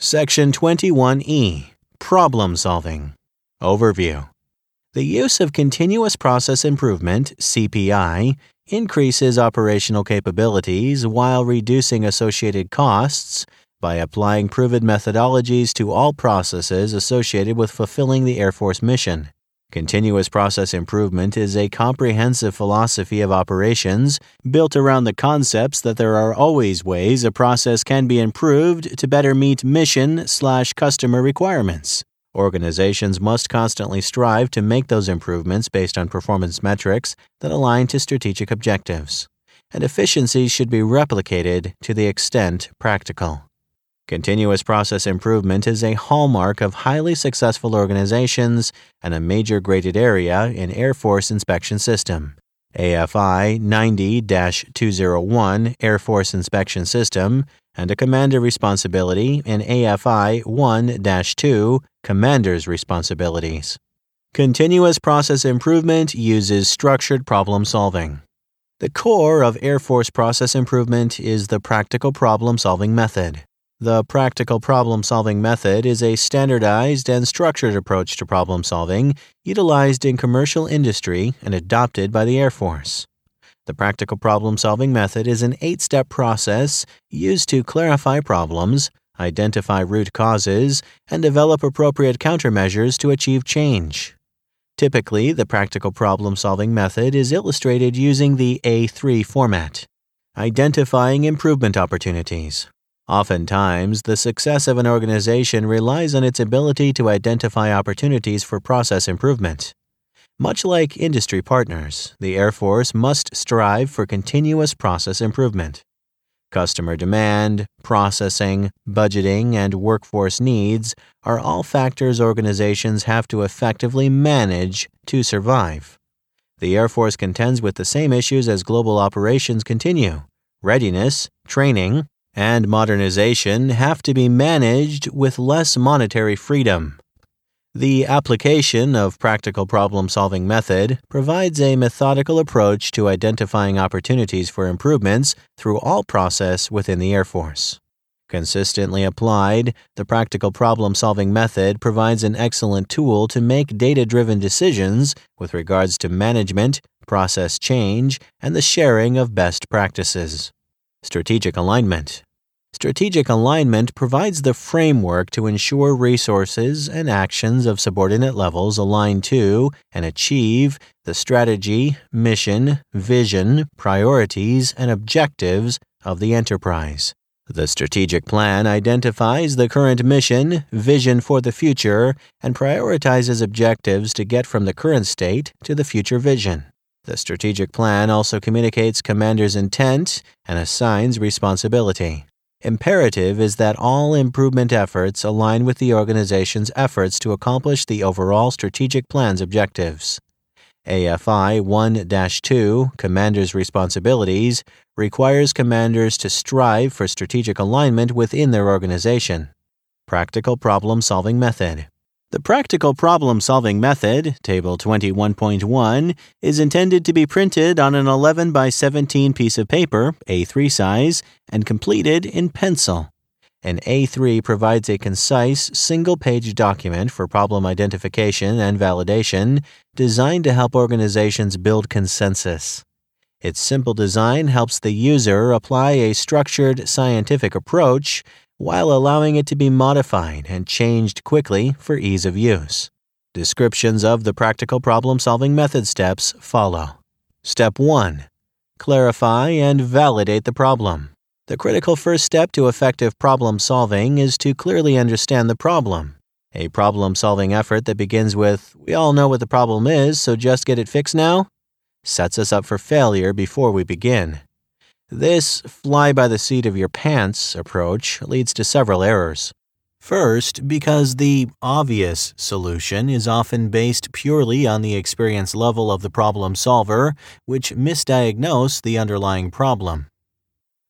Section 21E Problem Solving Overview The use of continuous process improvement, CPI, increases operational capabilities while reducing associated costs by applying proven methodologies to all processes associated with fulfilling the Air Force mission. Continuous process improvement is a comprehensive philosophy of operations built around the concepts that there are always ways a process can be improved to better meet mission slash customer requirements. Organizations must constantly strive to make those improvements based on performance metrics that align to strategic objectives, and efficiencies should be replicated to the extent practical. Continuous process improvement is a hallmark of highly successful organizations and a major graded area in Air Force Inspection System. AFI 90 201 Air Force Inspection System and a commander responsibility in AFI 1 2 Commander's Responsibilities. Continuous process improvement uses structured problem solving. The core of Air Force process improvement is the practical problem solving method. The practical problem solving method is a standardized and structured approach to problem solving utilized in commercial industry and adopted by the Air Force. The practical problem solving method is an eight step process used to clarify problems, identify root causes, and develop appropriate countermeasures to achieve change. Typically, the practical problem solving method is illustrated using the A3 format, identifying improvement opportunities. Oftentimes, the success of an organization relies on its ability to identify opportunities for process improvement. Much like industry partners, the Air Force must strive for continuous process improvement. Customer demand, processing, budgeting, and workforce needs are all factors organizations have to effectively manage to survive. The Air Force contends with the same issues as global operations continue readiness, training, and modernization have to be managed with less monetary freedom. The application of practical problem solving method provides a methodical approach to identifying opportunities for improvements through all process within the Air Force. Consistently applied, the practical problem solving method provides an excellent tool to make data driven decisions with regards to management, process change, and the sharing of best practices. Strategic alignment. Strategic alignment provides the framework to ensure resources and actions of subordinate levels align to and achieve the strategy, mission, vision, priorities, and objectives of the enterprise. The strategic plan identifies the current mission, vision for the future, and prioritizes objectives to get from the current state to the future vision. The strategic plan also communicates commander's intent and assigns responsibility. Imperative is that all improvement efforts align with the organization's efforts to accomplish the overall strategic plan's objectives. AFI 1 2 Commander's Responsibilities requires commanders to strive for strategic alignment within their organization. Practical Problem Solving Method the practical problem solving method, Table 21.1, is intended to be printed on an 11 by 17 piece of paper, A3 size, and completed in pencil. An A3 provides a concise, single page document for problem identification and validation designed to help organizations build consensus. Its simple design helps the user apply a structured, scientific approach while allowing it to be modified and changed quickly for ease of use. Descriptions of the practical problem solving method steps follow. Step 1 Clarify and validate the problem. The critical first step to effective problem solving is to clearly understand the problem. A problem solving effort that begins with, we all know what the problem is, so just get it fixed now, sets us up for failure before we begin. This fly by the seat of your pants approach leads to several errors. First, because the obvious solution is often based purely on the experience level of the problem solver, which misdiagnose the underlying problem.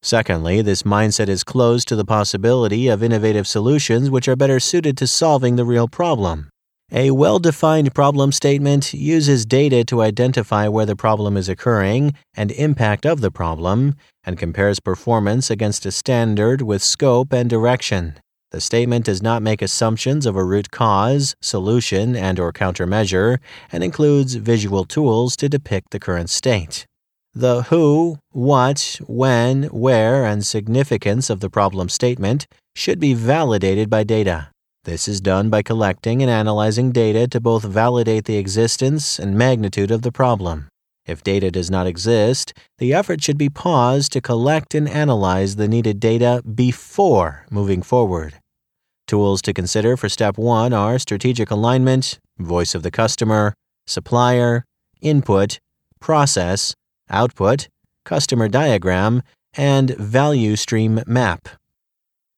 Secondly, this mindset is closed to the possibility of innovative solutions which are better suited to solving the real problem. A well defined problem statement uses data to identify where the problem is occurring and impact of the problem, and compares performance against a standard with scope and direction. The statement does not make assumptions of a root cause, solution, and or countermeasure and includes visual tools to depict the current state. The who, what, when, where, and significance of the problem statement should be validated by data. This is done by collecting and analyzing data to both validate the existence and magnitude of the problem. If data does not exist, the effort should be paused to collect and analyze the needed data before moving forward. Tools to consider for step one are strategic alignment, voice of the customer, supplier, input, process, output, customer diagram, and value stream map.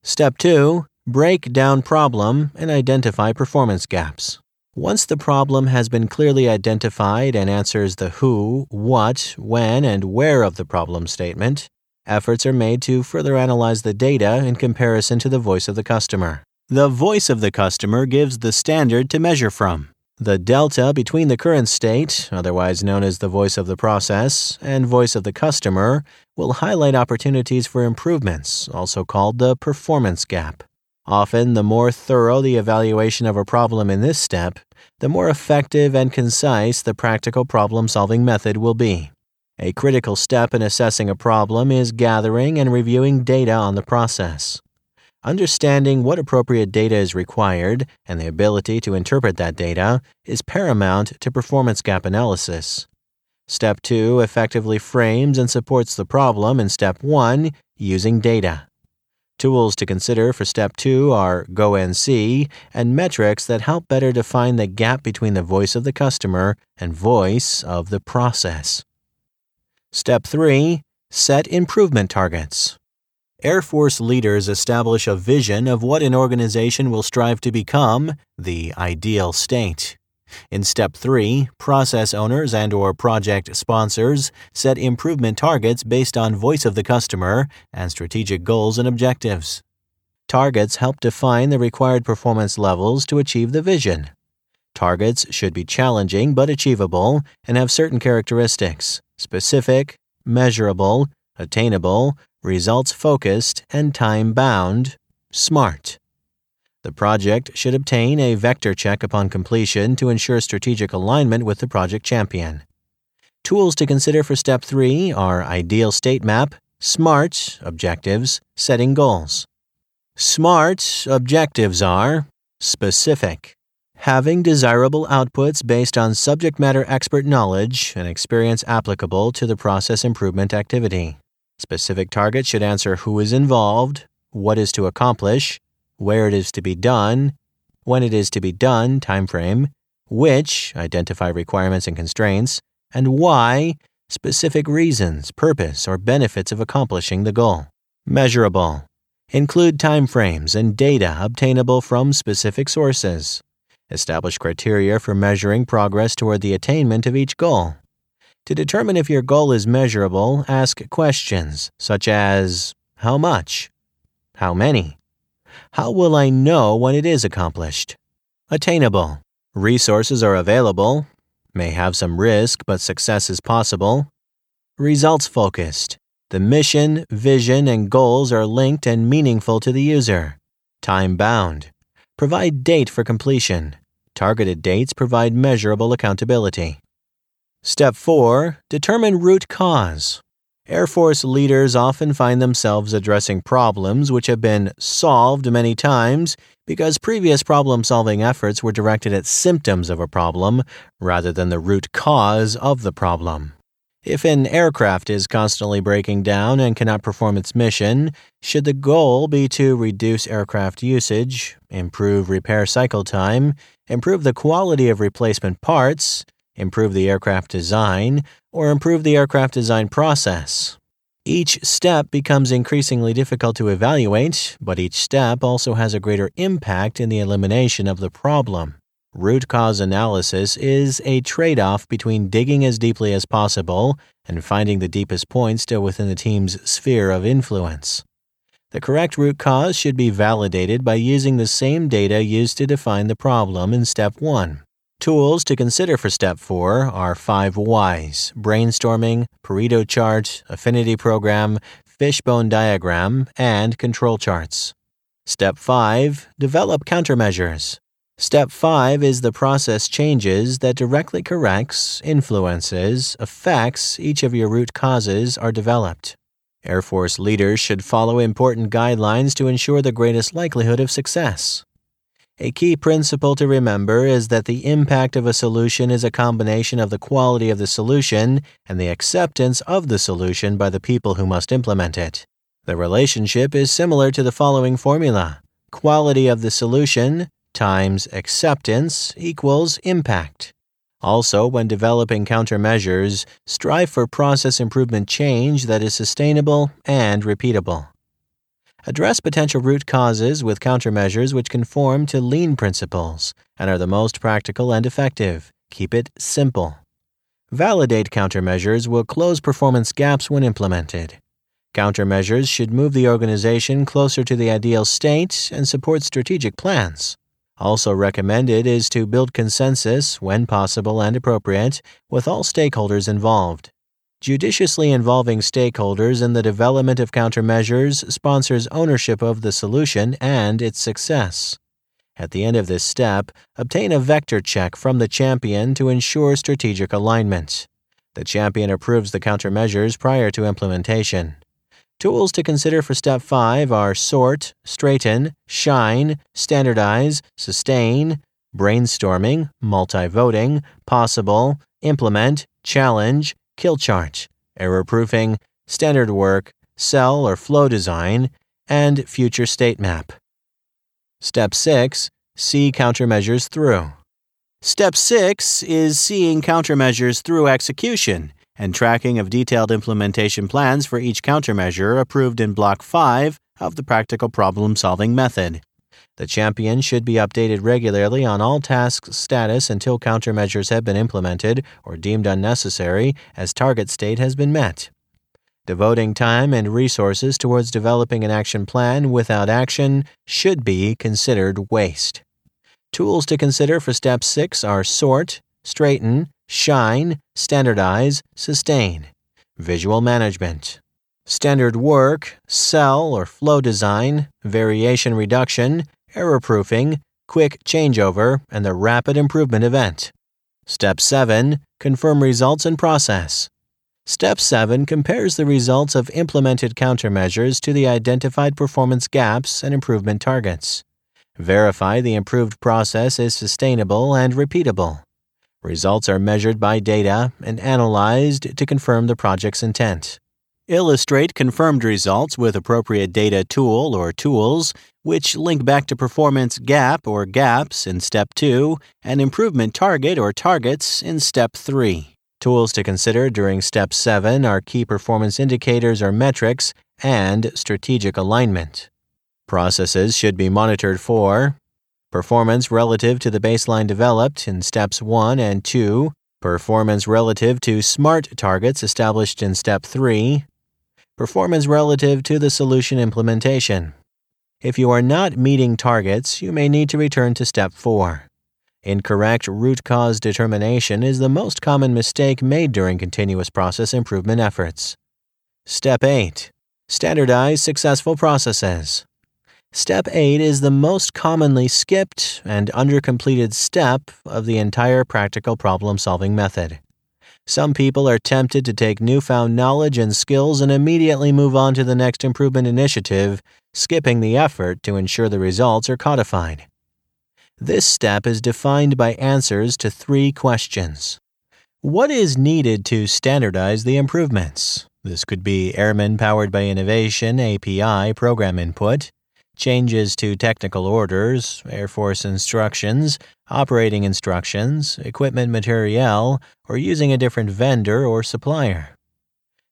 Step 2 Break down problem and identify performance gaps. Once the problem has been clearly identified and answers the who, what, when, and where of the problem statement, efforts are made to further analyze the data in comparison to the voice of the customer. The voice of the customer gives the standard to measure from. The delta between the current state, otherwise known as the voice of the process, and voice of the customer will highlight opportunities for improvements, also called the performance gap. Often, the more thorough the evaluation of a problem in this step, the more effective and concise the practical problem solving method will be. A critical step in assessing a problem is gathering and reviewing data on the process. Understanding what appropriate data is required and the ability to interpret that data is paramount to performance gap analysis. Step 2 effectively frames and supports the problem in Step 1 using data. Tools to consider for step two are Go and See and metrics that help better define the gap between the voice of the customer and voice of the process. Step three, set improvement targets. Air Force leaders establish a vision of what an organization will strive to become, the ideal state. In step 3, process owners and or project sponsors set improvement targets based on voice of the customer and strategic goals and objectives. Targets help define the required performance levels to achieve the vision. Targets should be challenging but achievable and have certain characteristics specific, measurable, attainable, results focused, and time bound, SMART. The project should obtain a vector check upon completion to ensure strategic alignment with the project champion. Tools to consider for step 3 are ideal state map, SMART objectives, setting goals. SMART objectives are specific, having desirable outputs based on subject matter expert knowledge and experience applicable to the process improvement activity. Specific targets should answer who is involved, what is to accomplish, where it is to be done, when it is to be done, time frame, which, identify requirements and constraints, and why, specific reasons, purpose, or benefits of accomplishing the goal. Measurable. Include timeframes and data obtainable from specific sources. Establish criteria for measuring progress toward the attainment of each goal. To determine if your goal is measurable, ask questions such as How much? How many? How will I know when it is accomplished? Attainable. Resources are available. May have some risk, but success is possible. Results focused. The mission, vision, and goals are linked and meaningful to the user. Time bound. Provide date for completion. Targeted dates provide measurable accountability. Step 4 Determine root cause. Air Force leaders often find themselves addressing problems which have been solved many times because previous problem solving efforts were directed at symptoms of a problem rather than the root cause of the problem. If an aircraft is constantly breaking down and cannot perform its mission, should the goal be to reduce aircraft usage, improve repair cycle time, improve the quality of replacement parts, improve the aircraft design, or improve the aircraft design process. Each step becomes increasingly difficult to evaluate, but each step also has a greater impact in the elimination of the problem. Root cause analysis is a trade off between digging as deeply as possible and finding the deepest point still within the team's sphere of influence. The correct root cause should be validated by using the same data used to define the problem in step 1. Tools to consider for step four are five whys brainstorming, Pareto chart, affinity program, fishbone diagram, and control charts. Step 5 Develop countermeasures. Step 5 is the process changes that directly corrects, influences, affects each of your root causes are developed. Air Force leaders should follow important guidelines to ensure the greatest likelihood of success. A key principle to remember is that the impact of a solution is a combination of the quality of the solution and the acceptance of the solution by the people who must implement it. The relationship is similar to the following formula quality of the solution times acceptance equals impact. Also, when developing countermeasures, strive for process improvement change that is sustainable and repeatable. Address potential root causes with countermeasures which conform to lean principles and are the most practical and effective. Keep it simple. Validate countermeasures will close performance gaps when implemented. Countermeasures should move the organization closer to the ideal state and support strategic plans. Also recommended is to build consensus, when possible and appropriate, with all stakeholders involved. Judiciously involving stakeholders in the development of countermeasures sponsors ownership of the solution and its success. At the end of this step, obtain a vector check from the champion to ensure strategic alignment. The champion approves the countermeasures prior to implementation. Tools to consider for step 5 are sort, straighten, shine, standardize, sustain, brainstorming, multi voting, possible, implement, challenge, kill chart, error proofing, standard work, cell or flow design, and future state map. Step 6 See countermeasures through. Step 6 is seeing countermeasures through execution and tracking of detailed implementation plans for each countermeasure approved in Block 5 of the Practical Problem Solving Method. The champion should be updated regularly on all tasks' status until countermeasures have been implemented or deemed unnecessary as target state has been met. Devoting time and resources towards developing an action plan without action should be considered waste. Tools to consider for step 6 are sort, straighten, shine, standardize, sustain, visual management, standard work, cell or flow design, variation reduction, error proofing, quick changeover, and the rapid improvement event. Step 7 Confirm results and process. Step 7 compares the results of implemented countermeasures to the identified performance gaps and improvement targets. Verify the improved process is sustainable and repeatable. Results are measured by data and analyzed to confirm the project's intent. Illustrate confirmed results with appropriate data tool or tools, which link back to performance gap or gaps in Step 2 and improvement target or targets in Step 3. Tools to consider during Step 7 are key performance indicators or metrics and strategic alignment. Processes should be monitored for performance relative to the baseline developed in steps 1 and 2, performance relative to SMART targets established in step 3, performance relative to the solution implementation. If you are not meeting targets, you may need to return to step 4. Incorrect root cause determination is the most common mistake made during continuous process improvement efforts. Step 8 Standardize successful processes. Step 8 is the most commonly skipped and undercompleted step of the entire practical problem solving method. Some people are tempted to take newfound knowledge and skills and immediately move on to the next improvement initiative, skipping the effort to ensure the results are codified. This step is defined by answers to three questions. What is needed to standardize the improvements? This could be Airman Powered by Innovation API program input changes to technical orders, Air Force instructions, operating instructions, equipment materiel, or using a different vendor or supplier.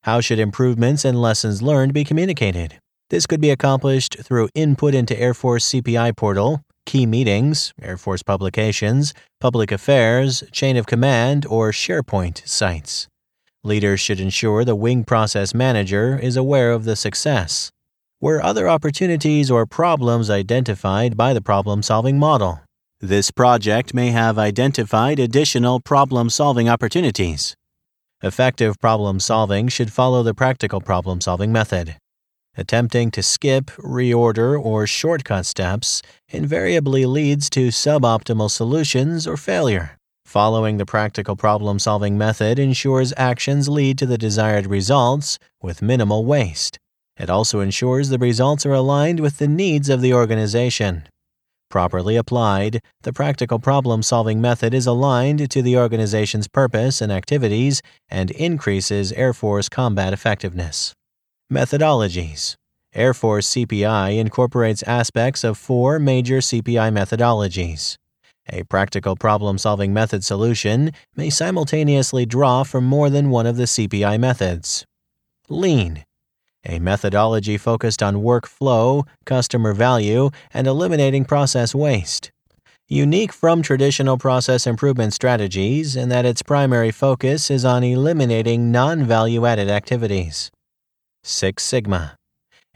How should improvements and lessons learned be communicated? This could be accomplished through input into Air Force CPI portal, key meetings, Air Force publications, public affairs, chain of command, or SharePoint sites. Leaders should ensure the wing process manager is aware of the success were other opportunities or problems identified by the problem solving model. This project may have identified additional problem solving opportunities. Effective problem solving should follow the practical problem solving method. Attempting to skip, reorder, or shortcut steps invariably leads to suboptimal solutions or failure. Following the practical problem solving method ensures actions lead to the desired results with minimal waste. It also ensures the results are aligned with the needs of the organization. Properly applied, the practical problem solving method is aligned to the organization's purpose and activities and increases Air Force combat effectiveness. Methodologies Air Force CPI incorporates aspects of four major CPI methodologies. A practical problem solving method solution may simultaneously draw from more than one of the CPI methods. Lean a methodology focused on workflow, customer value, and eliminating process waste. Unique from traditional process improvement strategies in that its primary focus is on eliminating non value added activities. Six Sigma.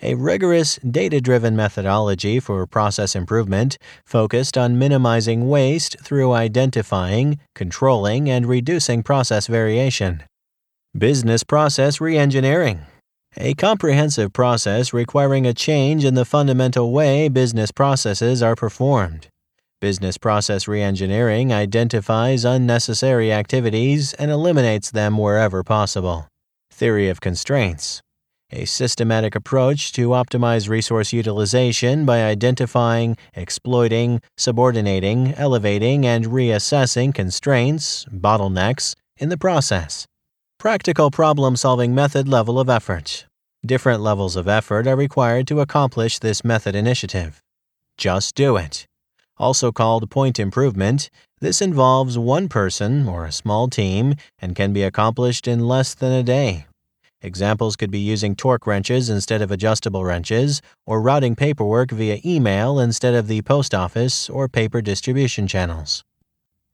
A rigorous, data driven methodology for process improvement focused on minimizing waste through identifying, controlling, and reducing process variation. Business process reengineering a comprehensive process requiring a change in the fundamental way business processes are performed. Business process reengineering identifies unnecessary activities and eliminates them wherever possible. Theory of constraints. A systematic approach to optimize resource utilization by identifying, exploiting, subordinating, elevating, and reassessing constraints, bottlenecks, in the process. Practical problem solving method level of effort. Different levels of effort are required to accomplish this method initiative. Just do it. Also called point improvement, this involves one person or a small team and can be accomplished in less than a day. Examples could be using torque wrenches instead of adjustable wrenches, or routing paperwork via email instead of the post office or paper distribution channels.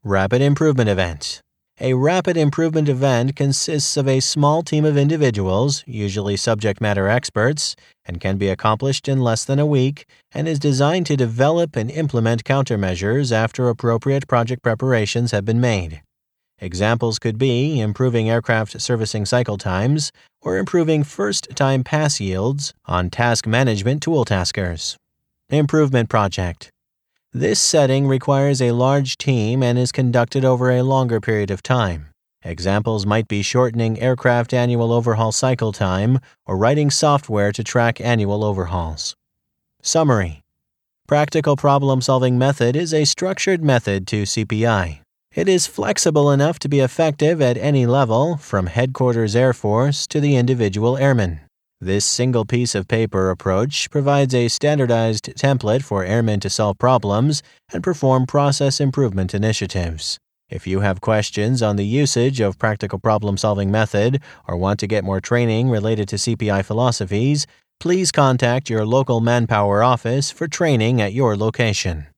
Rapid Improvement Event a rapid improvement event consists of a small team of individuals, usually subject matter experts, and can be accomplished in less than a week, and is designed to develop and implement countermeasures after appropriate project preparations have been made. Examples could be improving aircraft servicing cycle times or improving first time pass yields on task management tool taskers. Improvement Project this setting requires a large team and is conducted over a longer period of time. Examples might be shortening aircraft annual overhaul cycle time or writing software to track annual overhauls. Summary Practical problem solving method is a structured method to CPI. It is flexible enough to be effective at any level, from headquarters Air Force to the individual airman. This single piece of paper approach provides a standardized template for airmen to solve problems and perform process improvement initiatives. If you have questions on the usage of practical problem solving method or want to get more training related to CPI philosophies, please contact your local manpower office for training at your location.